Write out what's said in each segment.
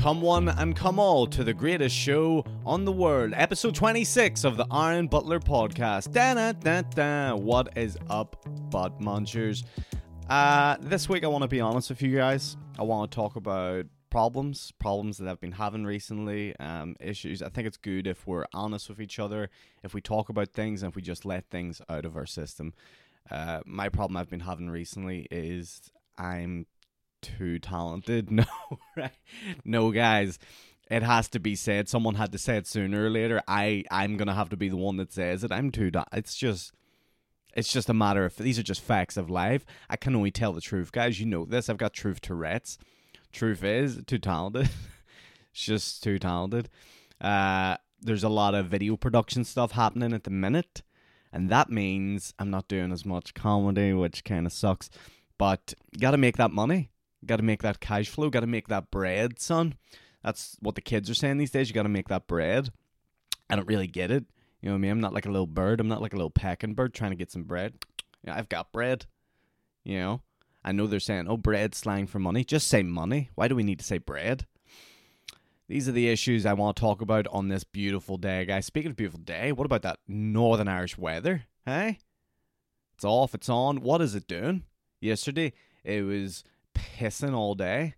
Come one and come all to the greatest show on the world, episode 26 of the Aaron Butler podcast. Da da da da. What is up, butt munchers? Uh, this week, I want to be honest with you guys. I want to talk about problems, problems that I've been having recently, um, issues. I think it's good if we're honest with each other, if we talk about things, and if we just let things out of our system. Uh, my problem I've been having recently is I'm too talented. No, right? No, guys. It has to be said. Someone had to say it sooner or later. I I'm gonna have to be the one that says it. I'm too. Da- it's just. It's just a matter of these are just facts of life. I can only tell the truth, guys. You know this. I've got truth to Tourette's. Truth is, too talented. it's just too talented. Uh, there's a lot of video production stuff happening at the minute, and that means I'm not doing as much comedy, which kind of sucks. But you got to make that money. Got to make that cash flow. Got to make that bread, son. That's what the kids are saying these days. You got to make that bread. I don't really get it. You know what I mean? I'm not like a little bird. I'm not like a little pecking bird trying to get some bread. Yeah, I've got bread. You know? I know they're saying, oh, bread slang for money. Just say money. Why do we need to say bread? These are the issues I want to talk about on this beautiful day, guys. Speaking of beautiful day, what about that Northern Irish weather? Hey? It's off, it's on. What is it doing? Yesterday, it was pissing all day.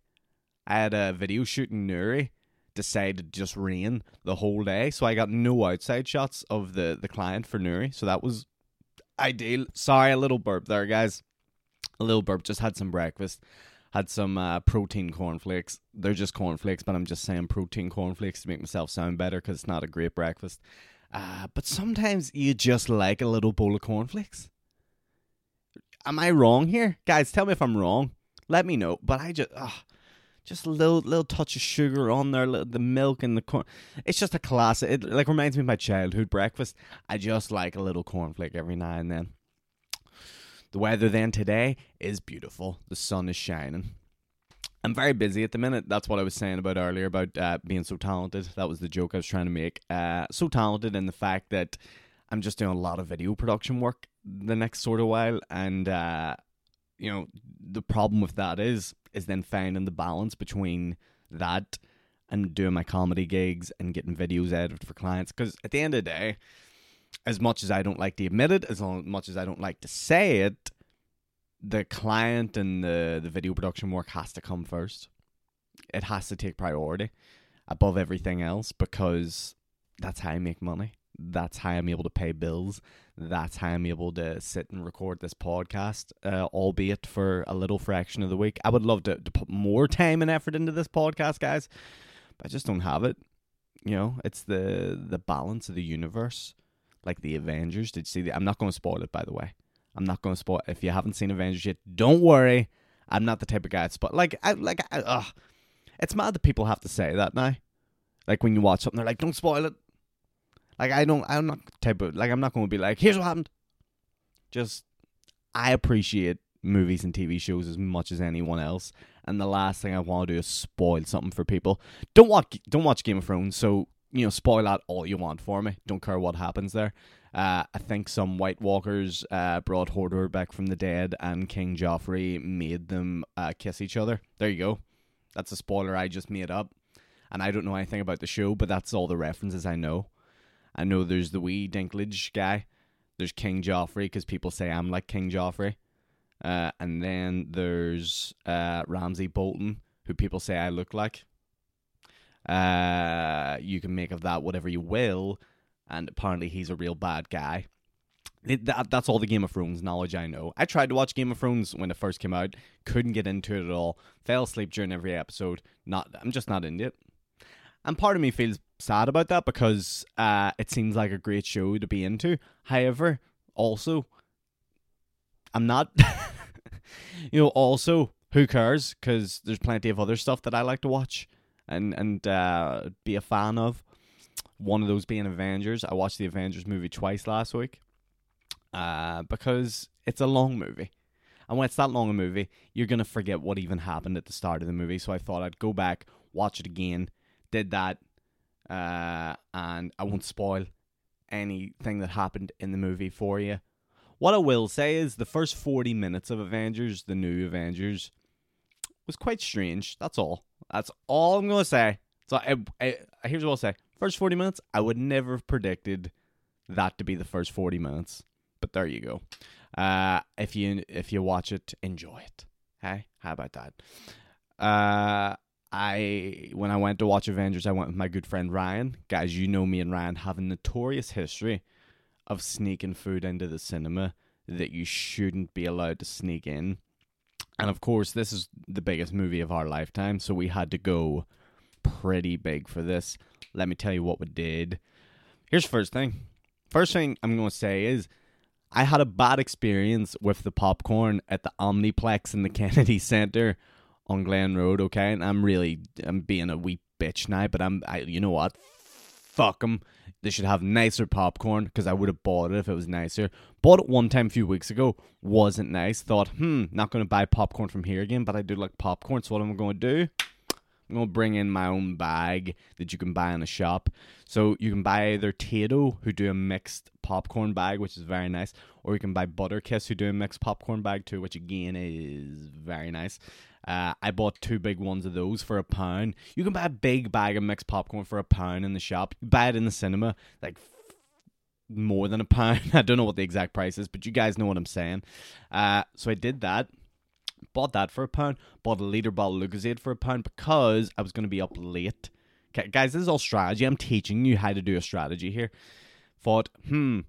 I had a video shoot in Newry, decided just rain the whole day, so I got no outside shots of the, the client for Newry, so that was ideal. Sorry, a little burp there, guys. A little burp. Just had some breakfast. Had some uh, protein cornflakes. They're just cornflakes, but I'm just saying protein cornflakes to make myself sound better because it's not a great breakfast. Uh, but sometimes you just like a little bowl of cornflakes. Am I wrong here, guys? Tell me if I'm wrong. Let me know. But I just, uh, just a little little touch of sugar on there, little, the milk and the corn. It's just a classic. It like reminds me of my childhood breakfast. I just like a little cornflake every now and then. The weather then today is beautiful. The sun is shining. I'm very busy at the minute. That's what I was saying about earlier about uh, being so talented. That was the joke I was trying to make. Uh, so talented in the fact that I'm just doing a lot of video production work the next sort of while, and uh, you know the problem with that is is then finding the balance between that and doing my comedy gigs and getting videos edited for clients. Because at the end of the day, as much as I don't like to admit it, as much as I don't like to say it, the client and the, the video production work has to come first. It has to take priority above everything else because that's how I make money. That's how I'm able to pay bills. That's how I'm able to sit and record this podcast, uh, albeit for a little fraction of the week. I would love to, to put more time and effort into this podcast, guys, but I just don't have it. You know, it's the the balance of the universe like the Avengers. Did you see the? I'm not going to spoil it, by the way. I'm not going to spoil. If you haven't seen Avengers yet, don't worry. I'm not the type of guy to spoil. Like, I like, I, ugh. It's mad that people have to say that now. Like when you watch something, they're like, "Don't spoil it." Like I don't. I'm not type of like. I'm not going to be like, "Here's what happened." Just, I appreciate movies and TV shows as much as anyone else, and the last thing I want to do is spoil something for people. Don't watch. Don't watch Game of Thrones. So you know, spoil that all you want for me. Don't care what happens there. Uh, I think some White Walkers uh, brought Hodor back from the dead, and King Joffrey made them uh, kiss each other. There you go. That's a spoiler I just made up, and I don't know anything about the show, but that's all the references I know. I know there's the wee Dinklage guy. There's King Joffrey because people say I'm like King Joffrey, uh, and then there's uh, Ramsay Bolton, who people say I look like. Uh, you can make of that whatever you will, and apparently he's a real bad guy. It, that, that's all the Game of Thrones knowledge I know. I tried to watch Game of Thrones when it first came out, couldn't get into it at all. Fell asleep during every episode. Not, I'm just not into it. And part of me feels sad about that because uh, it seems like a great show to be into. However, also, I'm not. you know, also, who cares? Because there's plenty of other stuff that I like to watch and and uh, be a fan of. One of those being Avengers. I watched the Avengers movie twice last week uh, because it's a long movie. And when it's that long a movie, you're going to forget what even happened at the start of the movie. So I thought I'd go back, watch it again. Did that. Uh, and I won't spoil anything that happened in the movie for you. What I will say is the first 40 minutes of Avengers, the new Avengers, was quite strange. That's all. That's all I'm gonna say. So I, I, here's what I'll say: first 40 minutes, I would never have predicted that to be the first 40 minutes, but there you go. Uh, if you if you watch it, enjoy it. Hey, how about that? Uh, I when I went to watch Avengers, I went with my good friend Ryan. Guys, you know me and Ryan have a notorious history of sneaking food into the cinema that you shouldn't be allowed to sneak in. And of course, this is the biggest movie of our lifetime, so we had to go pretty big for this. Let me tell you what we did. Here's first thing. First thing I'm going to say is I had a bad experience with the popcorn at the Omniplex in the Kennedy Center on Glen Road, okay? And I'm really I'm being a wee bitch now, but I'm I you know what? Fuck them. They should have nicer popcorn because I would have bought it if it was nicer. Bought it one time a few weeks ago, wasn't nice. Thought, hmm, not going to buy popcorn from here again, but I do like popcorn, so what am I going to do? I'm going to bring in my own bag that you can buy in a shop. So you can buy either Tayto, who do a mixed popcorn bag, which is very nice, or you can buy Butterkist, who do a mixed popcorn bag too, which again is very nice. Uh, I bought two big ones of those for a pound. You can buy a big bag of mixed popcorn for a pound in the shop. You buy it in the cinema, like more than a pound. I don't know what the exact price is, but you guys know what I'm saying. Uh, so I did that. Bought that for a pound. Bought a liter bottle of Lucozade for a pound because I was going to be up late. Okay, guys, this is all strategy. I'm teaching you how to do a strategy here. Thought, hmm,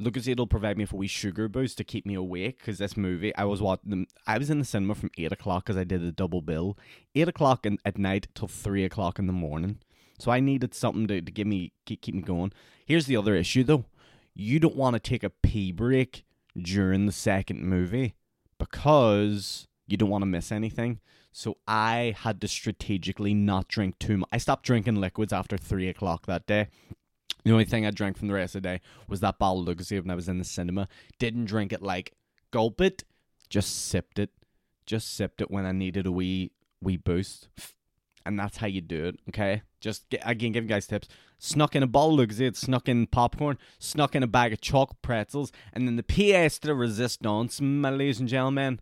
Lucozade will provide me with a wee sugar boost to keep me awake because this movie I was watching. I was in the cinema from eight o'clock because I did a double bill, eight o'clock in, at night till three o'clock in the morning. So I needed something to, to give me keep, keep me going. Here's the other issue though: you don't want to take a pee break during the second movie because you don't want to miss anything. So I had to strategically not drink too much. I stopped drinking liquids after three o'clock that day the only thing I drank from the rest of the day was that bottle of Lucozade when I was in the cinema. Didn't drink it like gulp it, just sipped it. Just sipped it when I needed a wee wee boost. And that's how you do it, okay? Just get, again, giving guys tips. Snuck in a bottle of Lucozade, snuck in popcorn, snuck in a bag of chalk pretzels, and then the pièce de resistance, my ladies and gentlemen.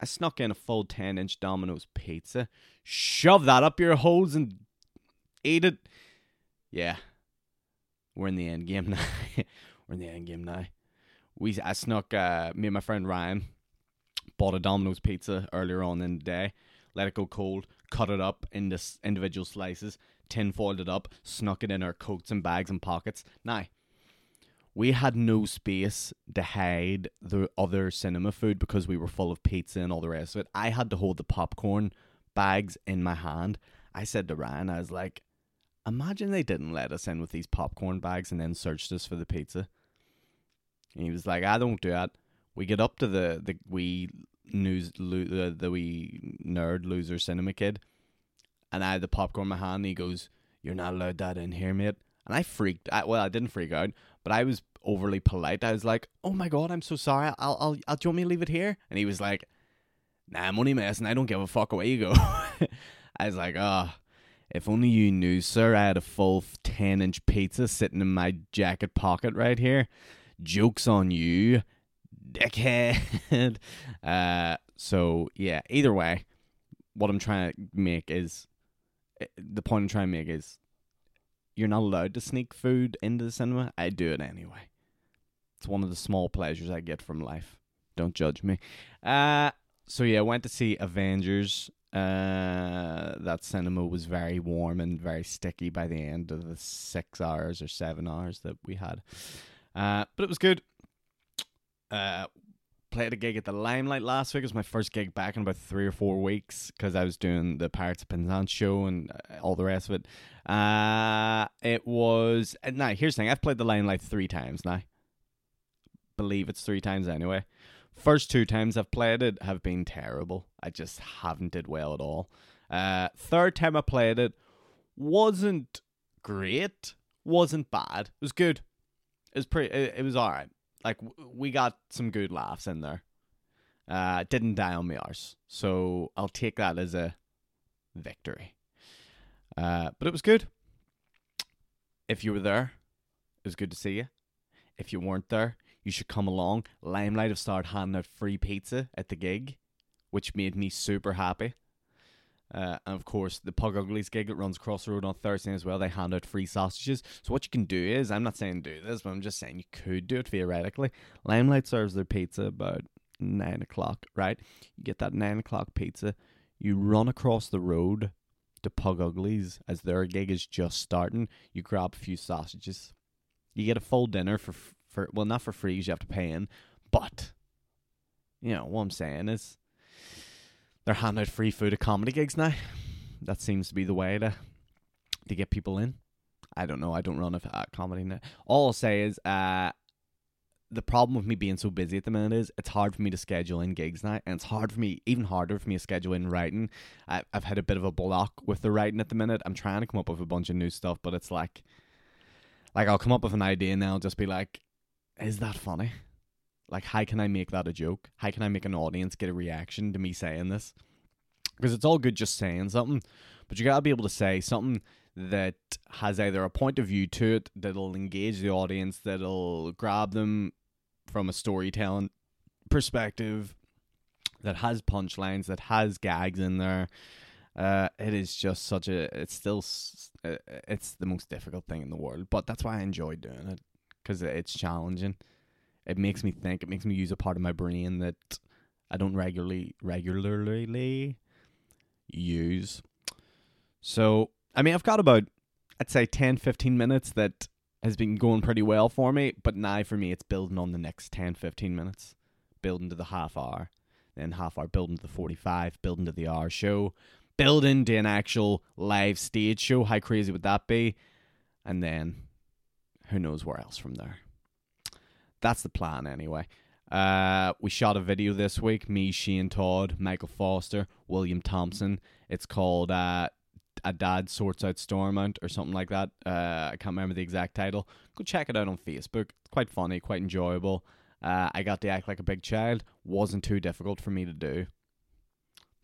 I snuck in a full 10 inch Domino's pizza. Shove that up your holes and eat it. Yeah, we're in the end game now. we're in the end game now. We I snuck uh, me and my friend Ryan bought a Domino's pizza earlier on in the day, let it go cold, cut it up into individual slices, tin foiled it up, snuck it in our coats and bags and pockets. Now, we had no space to hide the other cinema food because we were full of pizza and all the rest of it. I had to hold the popcorn bags in my hand. I said to Ryan, I was like, Imagine they didn't let us in with these popcorn bags and then searched us for the pizza. And he was like, I don't do that. We get up to the the wee news lo- the, the wee nerd loser cinema kid, and I had the popcorn in my hand. And he goes, "You're not allowed that in here, mate." And I freaked. I, well, I didn't freak out, but I was overly polite. I was like, "Oh my god, I'm so sorry. I'll, I'll, I'll. Do you want me to leave it here?" And he was like, "Nah, I'm only messing. I don't give a fuck away you go." I was like, "Oh." If only you knew, sir, I had a full 10 inch pizza sitting in my jacket pocket right here. Joke's on you, dickhead. uh, so, yeah, either way, what I'm trying to make is eh, the point I'm trying to make is you're not allowed to sneak food into the cinema. I do it anyway. It's one of the small pleasures I get from life. Don't judge me. Uh, so yeah, I went to see Avengers uh, that cinema was very warm and very sticky by the end of the six hours or seven hours that we had. Uh, but it was good. Uh, played a gig at the Limelight last week. It was my first gig back in about three or four weeks because I was doing the Pirates of Penzance show and uh, all the rest of it. Uh, it was. Uh, now, here's the thing I've played the Limelight three times now. Believe it's three times anyway. First two times I've played it have been terrible. I just haven't did well at all. Uh, third time I played it wasn't great, wasn't bad. It was good. It was pretty. It, it was all right. Like we got some good laughs in there. Uh, didn't die on me arse, so I'll take that as a victory. Uh, but it was good. If you were there, it was good to see you. If you weren't there, you should come along. Limelight have started handing out free pizza at the gig, which made me super happy. Uh, and of course, the Pug Uglies gig that runs across the road on Thursday as well. They hand out free sausages. So what you can do is, I'm not saying do this, but I'm just saying you could do it theoretically. Limelight serves their pizza about nine o'clock, right? You get that nine o'clock pizza. You run across the road to Pug Uglies as their gig is just starting. You grab a few sausages. You get a full dinner for for well, not for free. You have to pay in, but you know what I'm saying is they're handing out free food at comedy gigs now. That seems to be the way to to get people in. I don't know. I don't run a uh, comedy now. All I'll say is, uh, the problem with me being so busy at the minute is it's hard for me to schedule in gigs now, and it's hard for me, even harder for me to schedule in writing. I, I've had a bit of a block with the writing at the minute. I'm trying to come up with a bunch of new stuff, but it's like, like I'll come up with an idea and I'll just be like, is that funny? Like, how can I make that a joke? How can I make an audience get a reaction to me saying this? Because it's all good just saying something, but you gotta be able to say something that has either a point of view to it that'll engage the audience, that'll grab them from a storytelling perspective, that has punchlines, that has gags in there. Uh, it is just such a. It's still. Uh, it's the most difficult thing in the world, but that's why I enjoy doing it because it's challenging. It makes me think. It makes me use a part of my brain that I don't regularly regularly use. So I mean, I've got about I'd say 10, 15 minutes that has been going pretty well for me, but now for me it's building on the next 10, 15 minutes, building to the half hour, then half hour, building to the 45, building to the hour show, building to an actual live stage show. How crazy would that be? And then who knows where else from there. That's the plan anyway. Uh, we shot a video this week. Me, Shane Todd, Michael Foster, William Thompson. It's called uh, "A Dad Sorts Out Stormont" or something like that. Uh, I can't remember the exact title. Go check it out on Facebook. It's quite funny, quite enjoyable. Uh, I got to act like a big child. Wasn't too difficult for me to do.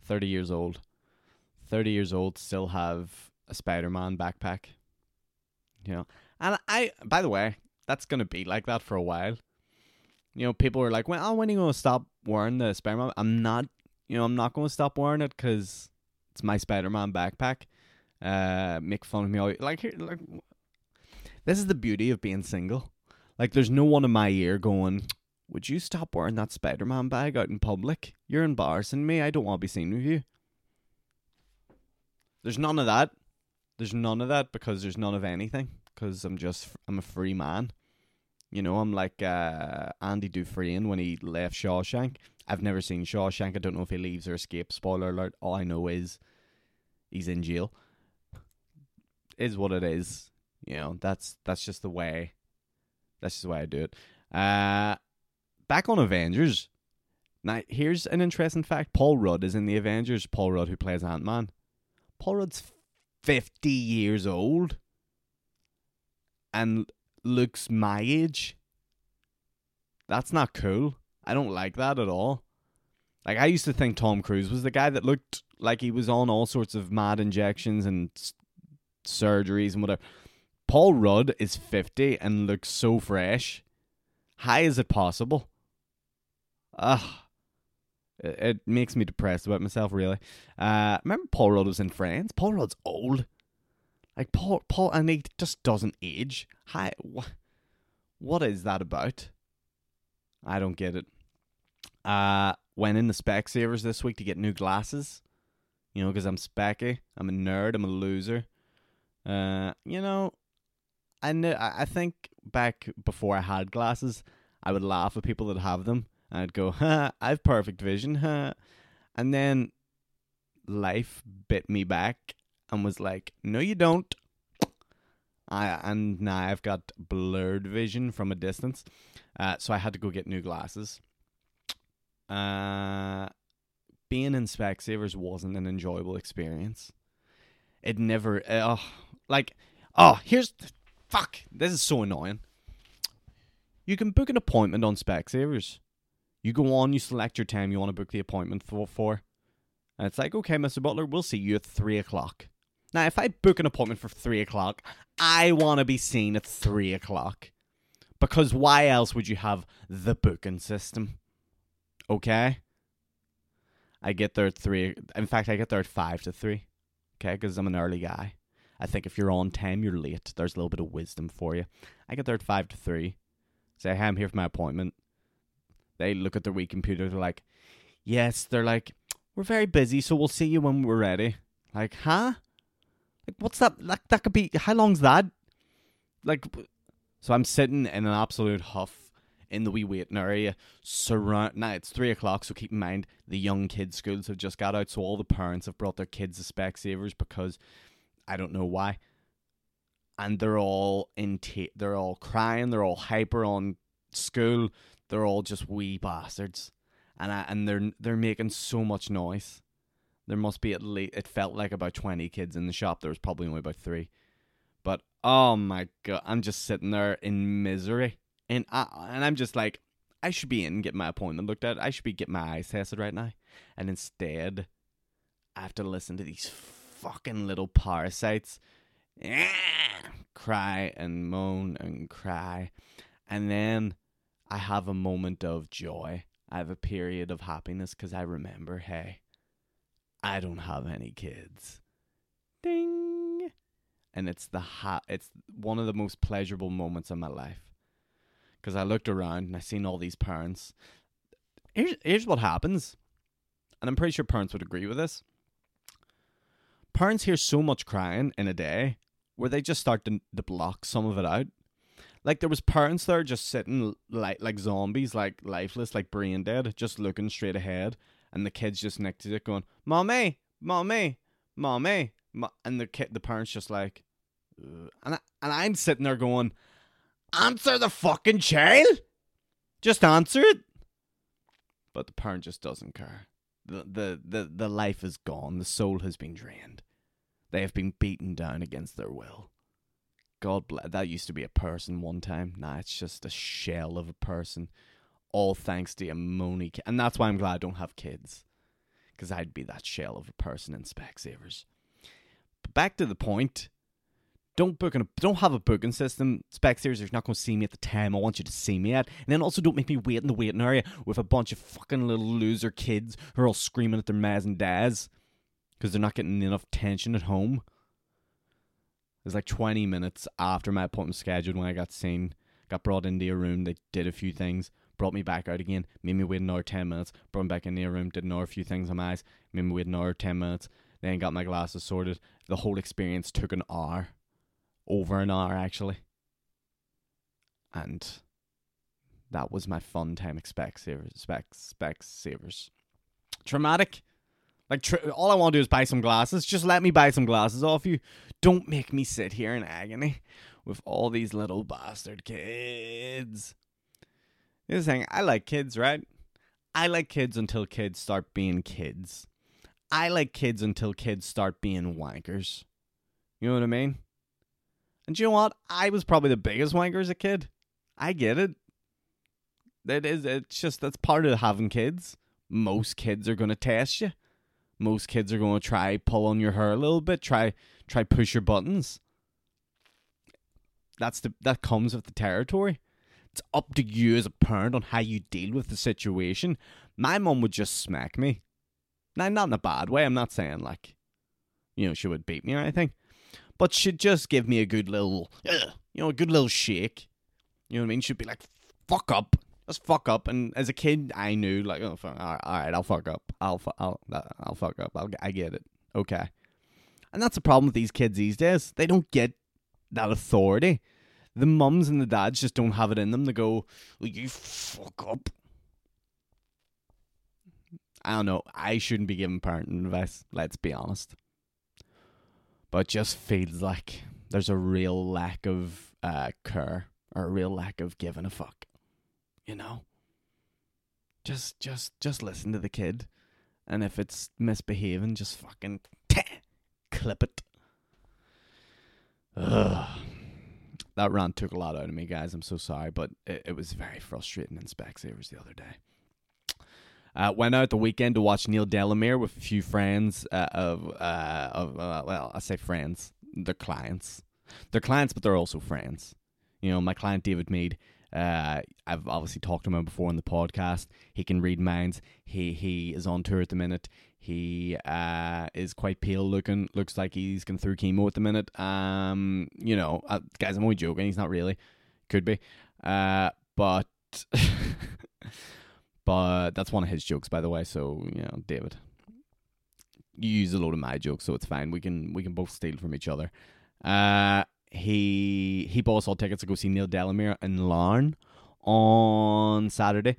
Thirty years old. Thirty years old. Still have a Spider-Man backpack. You know, and I. By the way, that's gonna be like that for a while you know, people are like, "Well, oh, when are you going to stop wearing the Spider-Man?" I'm not, you know, I'm not going to stop wearing it because it's my Spider-Man backpack. Uh, make fun of me all like like. This is the beauty of being single. Like, there's no one in my ear going, "Would you stop wearing that Spider-Man bag out in public? You're embarrassing me. I don't want to be seen with you." There's none of that. There's none of that because there's none of anything. Because I'm just I'm a free man. You know, I'm like uh, Andy Dufresne when he left Shawshank. I've never seen Shawshank. I don't know if he leaves or escapes. Spoiler alert. All I know is he's in jail. Is what it is. You know, that's that's just the way. That's just the way I do it. Uh, back on Avengers. Now, here's an interesting fact. Paul Rudd is in the Avengers. Paul Rudd, who plays Ant Man. Paul Rudd's 50 years old. And looks my age. That's not cool. I don't like that at all. Like I used to think Tom Cruise was the guy that looked like he was on all sorts of mad injections and s- surgeries and whatever. Paul Rudd is 50 and looks so fresh. How is it possible? Ugh. It, it makes me depressed about myself, really. Uh, remember Paul Rudd was in Friends? Paul Rudd's old. Like Paul, Paul, and he just doesn't age. Hi, wh- what is that about? I don't get it. Uh, went in the spec Specsavers this week to get new glasses. You know, because I'm specky. I'm a nerd. I'm a loser. Uh, you know, I know. I think back before I had glasses, I would laugh at people that have them. and I'd go, "Ha, I've perfect vision." Ha. And then life bit me back and was like, "No, you don't." I and now I've got blurred vision from a distance, uh, so I had to go get new glasses. Uh, being in Specsavers wasn't an enjoyable experience. It never, uh, like, oh, here's fuck. This is so annoying. You can book an appointment on Specsavers. You go on, you select your time you want to book the appointment for, for. And it's like, okay, Mr. Butler, we'll see you at three o'clock. Now, if I book an appointment for three o'clock, I want to be seen at three o'clock. Because why else would you have the booking system? Okay? I get there at three. In fact, I get there at five to three. Okay, because I'm an early guy. I think if you're on time, you're late. There's a little bit of wisdom for you. I get there at five to three. Say, hey, I'm here for my appointment. They look at their wee computer. They're like, yes. They're like, we're very busy, so we'll see you when we're ready. Like, huh? What's that? Like, that could be. How long's that? Like, so I'm sitting in an absolute huff in the wee waiting area. Surround now it's three o'clock, so keep in mind the young kids' schools have just got out, so all the parents have brought their kids to Specsavers because I don't know why. And they're all in t- they're all crying, they're all hyper on school, they're all just wee bastards. And I, and they're they're making so much noise. There must be at least it felt like about twenty kids in the shop. There was probably only about three. But oh my god, I'm just sitting there in misery and I, and I'm just like, I should be in get my appointment looked at. I should be getting my eyes tested right now, and instead, I have to listen to these fucking little parasites cry and moan and cry, and then I have a moment of joy. I have a period of happiness because I remember, hey, I don't have any kids. Ding, and it's the ha- It's one of the most pleasurable moments of my life because I looked around and I seen all these parents. Here's here's what happens, and I'm pretty sure parents would agree with this. Parents hear so much crying in a day where they just start to, to block some of it out. Like there was parents there just sitting like like zombies, like lifeless, like brain dead, just looking straight ahead, and the kids just next to it going, "Mommy, mommy, mommy," and the kid, the parents just like, Ugh. and I, and I'm sitting there going, Answer the fucking child. Just answer it. But the parent just doesn't care. The, the, the, the life is gone. The soul has been drained. They have been beaten down against their will. God bless. That used to be a person one time. Now it's just a shell of a person. All thanks to Amoni. And that's why I'm glad I don't have kids. Because I'd be that shell of a person in Specsavers. But back to the point. Don't book a, don't have a booking system. Specsavers, you're not going to see me at the time I want you to see me at. And then also don't make me wait in the waiting area with a bunch of fucking little loser kids who are all screaming at their mas and dads because they're not getting enough attention at home. It was like 20 minutes after my appointment scheduled when I got seen. Got brought into a room. They did a few things. Brought me back out again. Made me wait another 10 minutes. Brought me back in the room. Did another few things on my eyes. Made me wait another 10 minutes. Then got my glasses sorted. The whole experience took an hour over an hour actually. And that was my fun time at Specsavers. Specs, Specsavers. Traumatic. Like, tr- all I want to do is buy some glasses. Just let me buy some glasses off you. Don't make me sit here in agony with all these little bastard kids. The thing I like kids, right? I like kids until kids start being kids. I like kids until kids start being wankers. You know what I mean? And you know what? I was probably the biggest wanker as a kid. I get it. That is it's just that's part of having kids. Most kids are gonna test you. Most kids are gonna try pull on your hair a little bit, try try push your buttons. That's the that comes with the territory. It's up to you as a parent on how you deal with the situation. My mum would just smack me. Now, not in a bad way. I'm not saying like, you know, she would beat me or anything but she'd just give me a good little, you know, a good little shake. You know what I mean? She'd be like, "Fuck up, just fuck up." And as a kid, I knew like, "Oh, fuck, all, right, all right, I'll fuck up. I'll, fu- I'll, I'll fuck up. I'll, I get it. Okay." And that's the problem with these kids these days. They don't get that authority. The mums and the dads just don't have it in them to go, well, "You fuck up." I don't know. I shouldn't be giving parenting advice. Let's be honest but just feels like there's a real lack of uh, care or a real lack of giving a fuck. You know, just just just listen to the kid, and if it's misbehaving, just fucking clip it. Ugh. That rant took a lot out of me, guys. I'm so sorry, but it, it was very frustrating in Specsavers the other day. Uh, went out the weekend to watch Neil Delamere with a few friends uh, of uh, of uh, well, I say friends, they're clients. They're clients, but they're also friends. You know, my client David Meade Uh, I've obviously talked to him before on the podcast. He can read minds. He he is on tour at the minute. He uh, is quite pale looking. Looks like he's going through chemo at the minute. Um, you know, uh, guys, I'm only joking. He's not really. Could be. Uh, but but that's one of his jokes, by the way. So you know, David, you use a load of my jokes, so it's fine. We can we can both steal from each other. Uh, he he bought us all tickets to go see Neil Delamere in Larne on Saturday.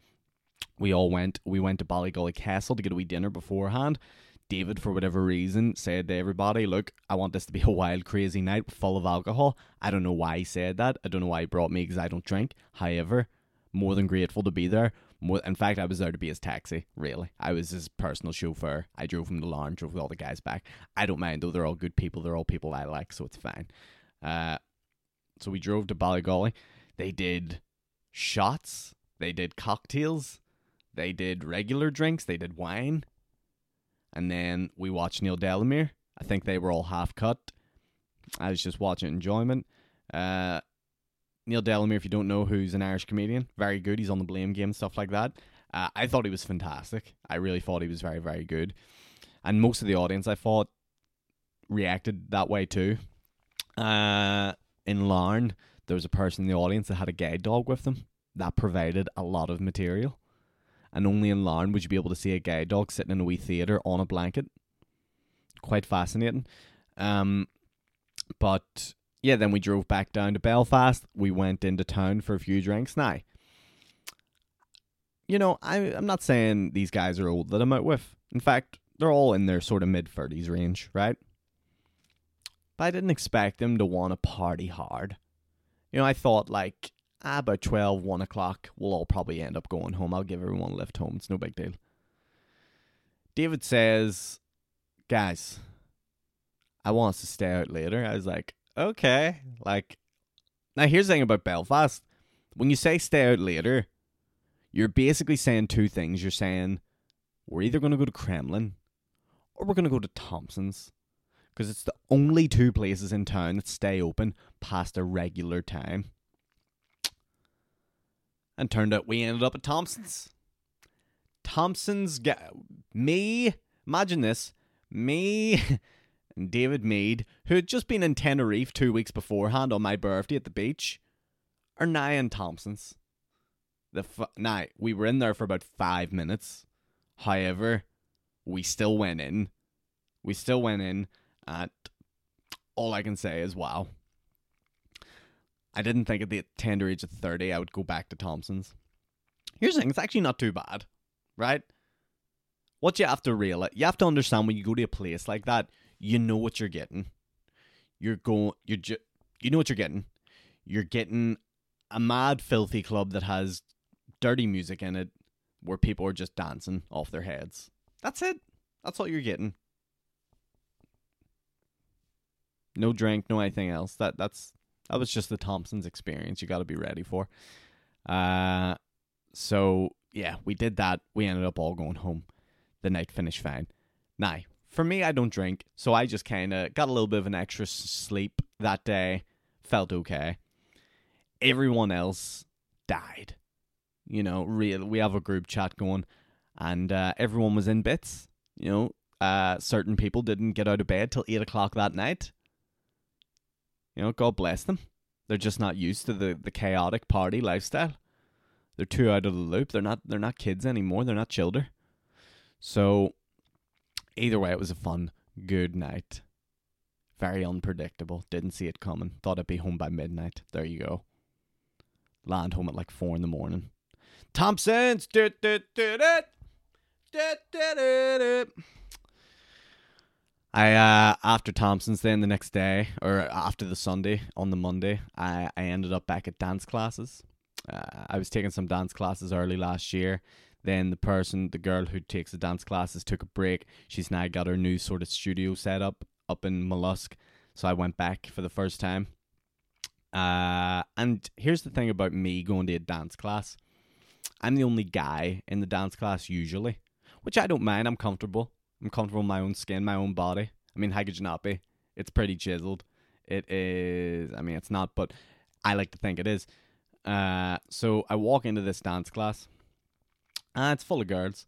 We all went. We went to Ballygally Castle to get a wee dinner beforehand. David, for whatever reason, said to everybody, "Look, I want this to be a wild, crazy night full of alcohol." I don't know why he said that. I don't know why he brought me because I don't drink. However, more than grateful to be there. More, in fact, I was there to be his taxi. Really, I was his personal chauffeur. I drove him to Larne, drove all the guys back. I don't mind though; they're all good people. They're all people I like, so it's fine. Uh, so we drove to Ballygally. They did shots. They did cocktails. They did regular drinks. They did wine. And then we watched Neil Delamere. I think they were all half cut. I was just watching enjoyment. Uh, Neil Delamere, if you don't know, who's an Irish comedian, very good. He's on the Blame Game, stuff like that. Uh, I thought he was fantastic. I really thought he was very, very good. And most of the audience, I thought, reacted that way too. Uh, in Larne, there was a person in the audience that had a gay dog with them. That provided a lot of material. And only in Larne would you be able to see a guide dog sitting in a wee theatre on a blanket. Quite fascinating. Um, but yeah, then we drove back down to Belfast. We went into town for a few drinks. Now, you know, I, I'm not saying these guys are old that I'm out with. In fact, they're all in their sort of mid 30s range, right? But I didn't expect them to want to party hard. You know, I thought like ah, about 12, 1 o'clock, we'll all probably end up going home. I'll give everyone a lift home. It's no big deal. David says, guys, I want us to stay out later. I was like, okay. Like, now here's the thing about Belfast. When you say stay out later, you're basically saying two things. You're saying, we're either going to go to Kremlin or we're going to go to Thompson's because it's the only two places in town that stay open past a regular time. And turned out we ended up at Thompson's. Thompson's, ga- me, imagine this, me and David Meade, who had just been in Tenerife two weeks beforehand on my birthday at the beach, are now in Thompson's. The f- now we were in there for about five minutes. However, we still went in. We still went in at all I can say is wow. I didn't think at the tender age of 30 I would go back to Thompson's. Here's the thing, it's actually not too bad, right? What you have to realize, you have to understand when you go to a place like that, you know what you're getting. You're going, you're ju- you know what you're getting. You're getting a mad, filthy club that has dirty music in it, where people are just dancing off their heads. That's it. That's all you're getting. No drink, no anything else. That that's that was just the Thompsons experience you got to be ready for. Uh so yeah, we did that. We ended up all going home. The night finished fine. Now, for me, I don't drink, so I just kind of got a little bit of an extra sleep that day. Felt okay. Everyone else died. You know, real. We have a group chat going, and uh, everyone was in bits. You know, uh, certain people didn't get out of bed till eight o'clock that night. You know, God bless them. They're just not used to the, the chaotic party lifestyle. They're too out of the loop. They're not they're not kids anymore. They're not children. So either way, it was a fun, good night. Very unpredictable. Didn't see it coming. Thought I'd be home by midnight. There you go. Land home at like four in the morning. Thompson's. I uh after Thompson's then the next day or after the Sunday on the Monday I I ended up back at dance classes. Uh, I was taking some dance classes early last year. Then the person, the girl who takes the dance classes, took a break. She's now got her new sort of studio set up up in Mallusk. So I went back for the first time. Uh, and here's the thing about me going to a dance class. I'm the only guy in the dance class usually, which I don't mind. I'm comfortable. I'm comfortable in my own skin, my own body. I mean, how could you not be? It's pretty chiseled. It is. I mean, it's not, but I like to think it is. Uh, so I walk into this dance class, and it's full of girls.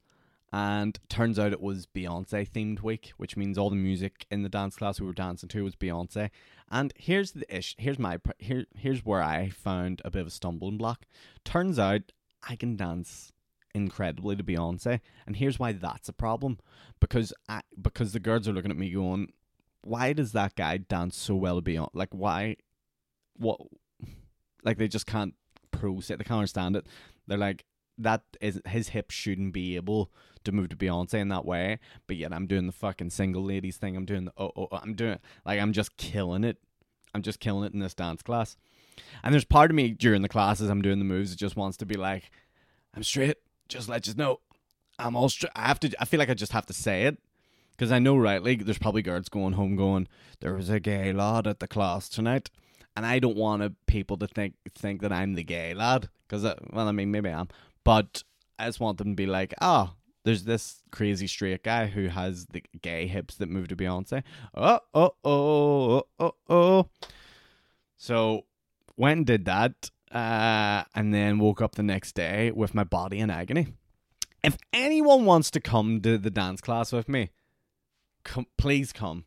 And turns out it was Beyonce themed week, which means all the music in the dance class we were dancing to was Beyonce. And here's the ish. Here's my here. Here's where I found a bit of a stumbling block. Turns out I can dance incredibly to Beyonce, and here's why that's a problem. Because I because the girls are looking at me going, "Why does that guy dance so well to Beyonce? Like why? What? Like they just can't process. They can't understand it. They're like." That is his hips shouldn't be able to move to Beyonce in that way, but yet I'm doing the fucking single ladies thing. I'm doing the oh oh, oh I'm doing like I'm just killing it. I'm just killing it in this dance class. And there's part of me during the classes I'm doing the moves that just wants to be like, I'm straight. Just let you know, I'm straight. I have to. I feel like I just have to say it because I know rightly there's probably girls going home going, there was a gay lad at the class tonight, and I don't want people to think think that I'm the gay lad because uh, well, I mean maybe I am, but I just want them to be like, oh, there's this crazy straight guy who has the gay hips that move to Beyonce. Oh, oh, oh, oh, oh, oh. So and did that, uh, and then woke up the next day with my body in agony. If anyone wants to come to the dance class with me, come, please come.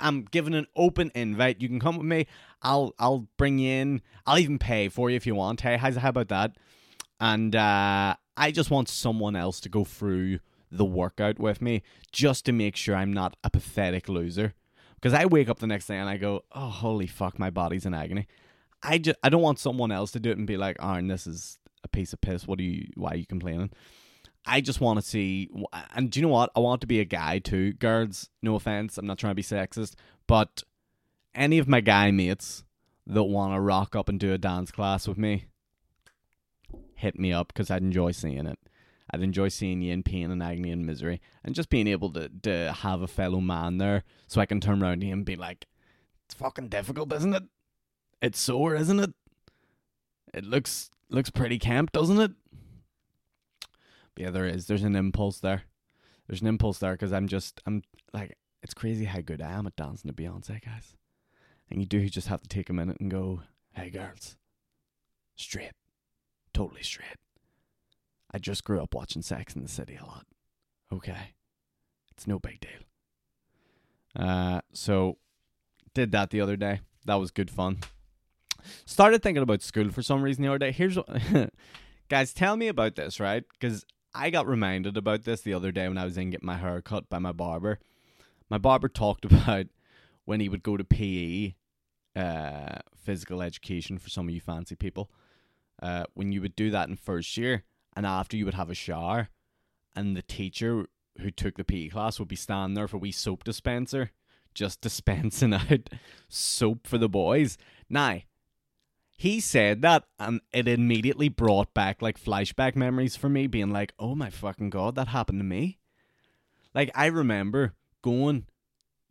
I'm giving an open invite. You can come with me. I'll I'll bring you in. I'll even pay for you if you want. Hey, how's how about that? And uh, I just want someone else to go through the workout with me just to make sure I'm not a pathetic loser. Because I wake up the next day and I go, oh, holy fuck, my body's in agony. I just I don't want someone else to do it and be like, Aaron, this is a piece of piss. What are you? Why are you complaining? I just want to see, and do you know what? I want to be a guy too. Girls, no offense, I'm not trying to be sexist, but any of my guy mates that want to rock up and do a dance class with me, hit me up because I'd enjoy seeing it. I'd enjoy seeing you in pain and agony and misery, and just being able to to have a fellow man there, so I can turn around to him and be like, "It's fucking difficult, isn't it? It's sore, isn't it? It looks looks pretty camp, doesn't it?" But yeah, there is. There's an impulse there. There's an impulse there because I'm just I'm like it's crazy how good I am at dancing to Beyonce, guys. And you do just have to take a minute and go, "Hey, girls, straight." totally straight. I just grew up watching Sex in the City a lot. Okay. It's no big deal. Uh, so did that the other day. That was good fun. Started thinking about school for some reason the other day. Here's what, guys, tell me about this, right? Because I got reminded about this the other day when I was in getting my hair cut by my barber. My barber talked about when he would go to PE, uh, physical education for some of you fancy people uh, when you would do that in first year, and after you would have a shower, and the teacher who took the PE class would be standing there for a wee soap dispenser, just dispensing out soap for the boys. Now, he said that, and it immediately brought back like flashback memories for me, being like, "Oh my fucking god, that happened to me." Like I remember going,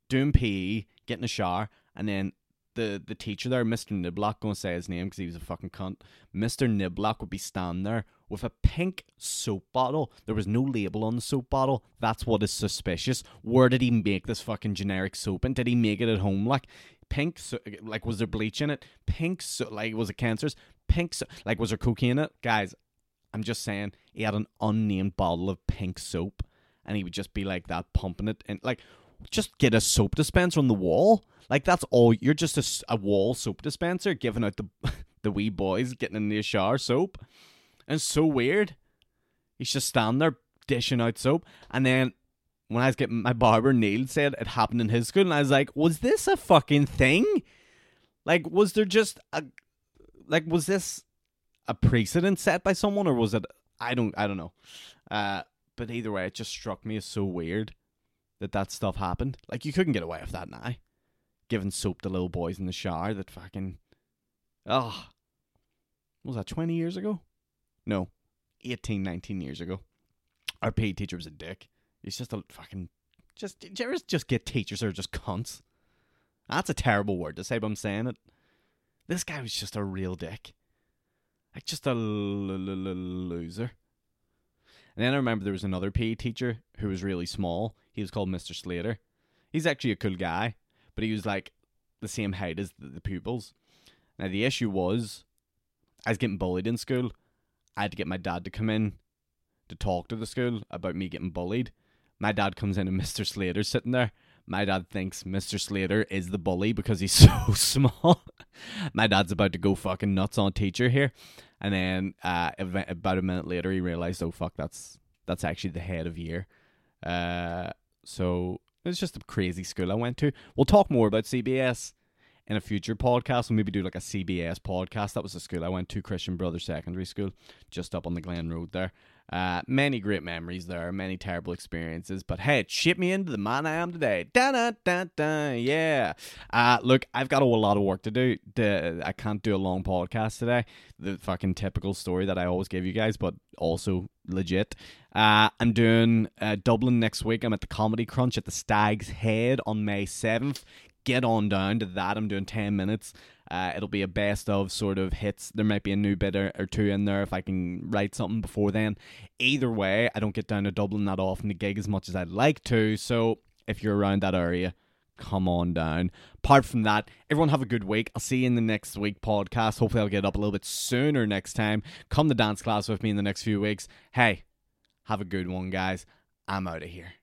doing PE, getting a shower, and then the the teacher there, Mr. Niblock, gonna say his name because he was a fucking cunt. Mr. Niblock would be standing there with a pink soap bottle. There was no label on the soap bottle. That's what is suspicious. Where did he make this fucking generic soap? And did he make it at home? Like pink, so, like was there bleach in it? Pink, so, like was it cancerous? Pink, so, like was there cocaine in it? Guys, I'm just saying he had an unnamed bottle of pink soap, and he would just be like that, pumping it, and like just get a soap dispenser on the wall. Like that's all. You're just a, a wall soap dispenser giving out the the wee boys getting in the shower soap. And it's so weird. He's just standing there dishing out soap. And then when I was getting my barber, Neil said it happened in his school, and I was like, was this a fucking thing? Like, was there just a like was this a precedent set by someone, or was it? I don't, I don't know. Uh, but either way, it just struck me as so weird that that stuff happened. Like you couldn't get away with that now. Giving soap to little boys in the shower that fucking oh was that 20 years ago? No. 18, 19 years ago. Our PE teacher was a dick. He's just a fucking just just get teachers are just cunts? That's a terrible word to say, but I'm saying it. This guy was just a real dick. Like just a l- l- l- loser. And then I remember there was another PE teacher who was really small. He was called Mr. Slater. He's actually a cool guy, but he was like the same height as the, pupils. Now the issue was, I was getting bullied in school. I had to get my dad to come in to talk to the school about me getting bullied. My dad comes in and Mr. Slater's sitting there. My dad thinks Mr. Slater is the bully because he's so small. my dad's about to go fucking nuts on teacher here. And then uh, about a minute later, he realized, oh fuck, that's that's actually the head of year. Uh, so it's just a crazy school I went to. We'll talk more about CBS in a future podcast. We'll maybe do like a CBS podcast. That was the school I went to, Christian Brothers Secondary School, just up on the Glen Road there. Uh, many great memories there, are many terrible experiences, but hey, it shaped me into the man I am today. Da da da da, yeah. Uh, look, I've got a lot of work to do. I can't do a long podcast today. The fucking typical story that I always give you guys, but also legit. Uh, I'm doing uh, Dublin next week. I'm at the Comedy Crunch at the Stag's Head on May 7th. Get on down to that. I'm doing 10 minutes. Uh, it'll be a best of sort of hits. There might be a new bit or, or, two in there if I can write something before then. Either way, I don't get down to Dublin that often to gig as much as I'd like to. So if you're around that area, come on down. Apart from that, everyone have a good week. I'll see you in the next week podcast. Hopefully, I'll get up a little bit sooner next time. Come to dance class with me in the next few weeks. Hey, have a good one, guys. I'm out of here.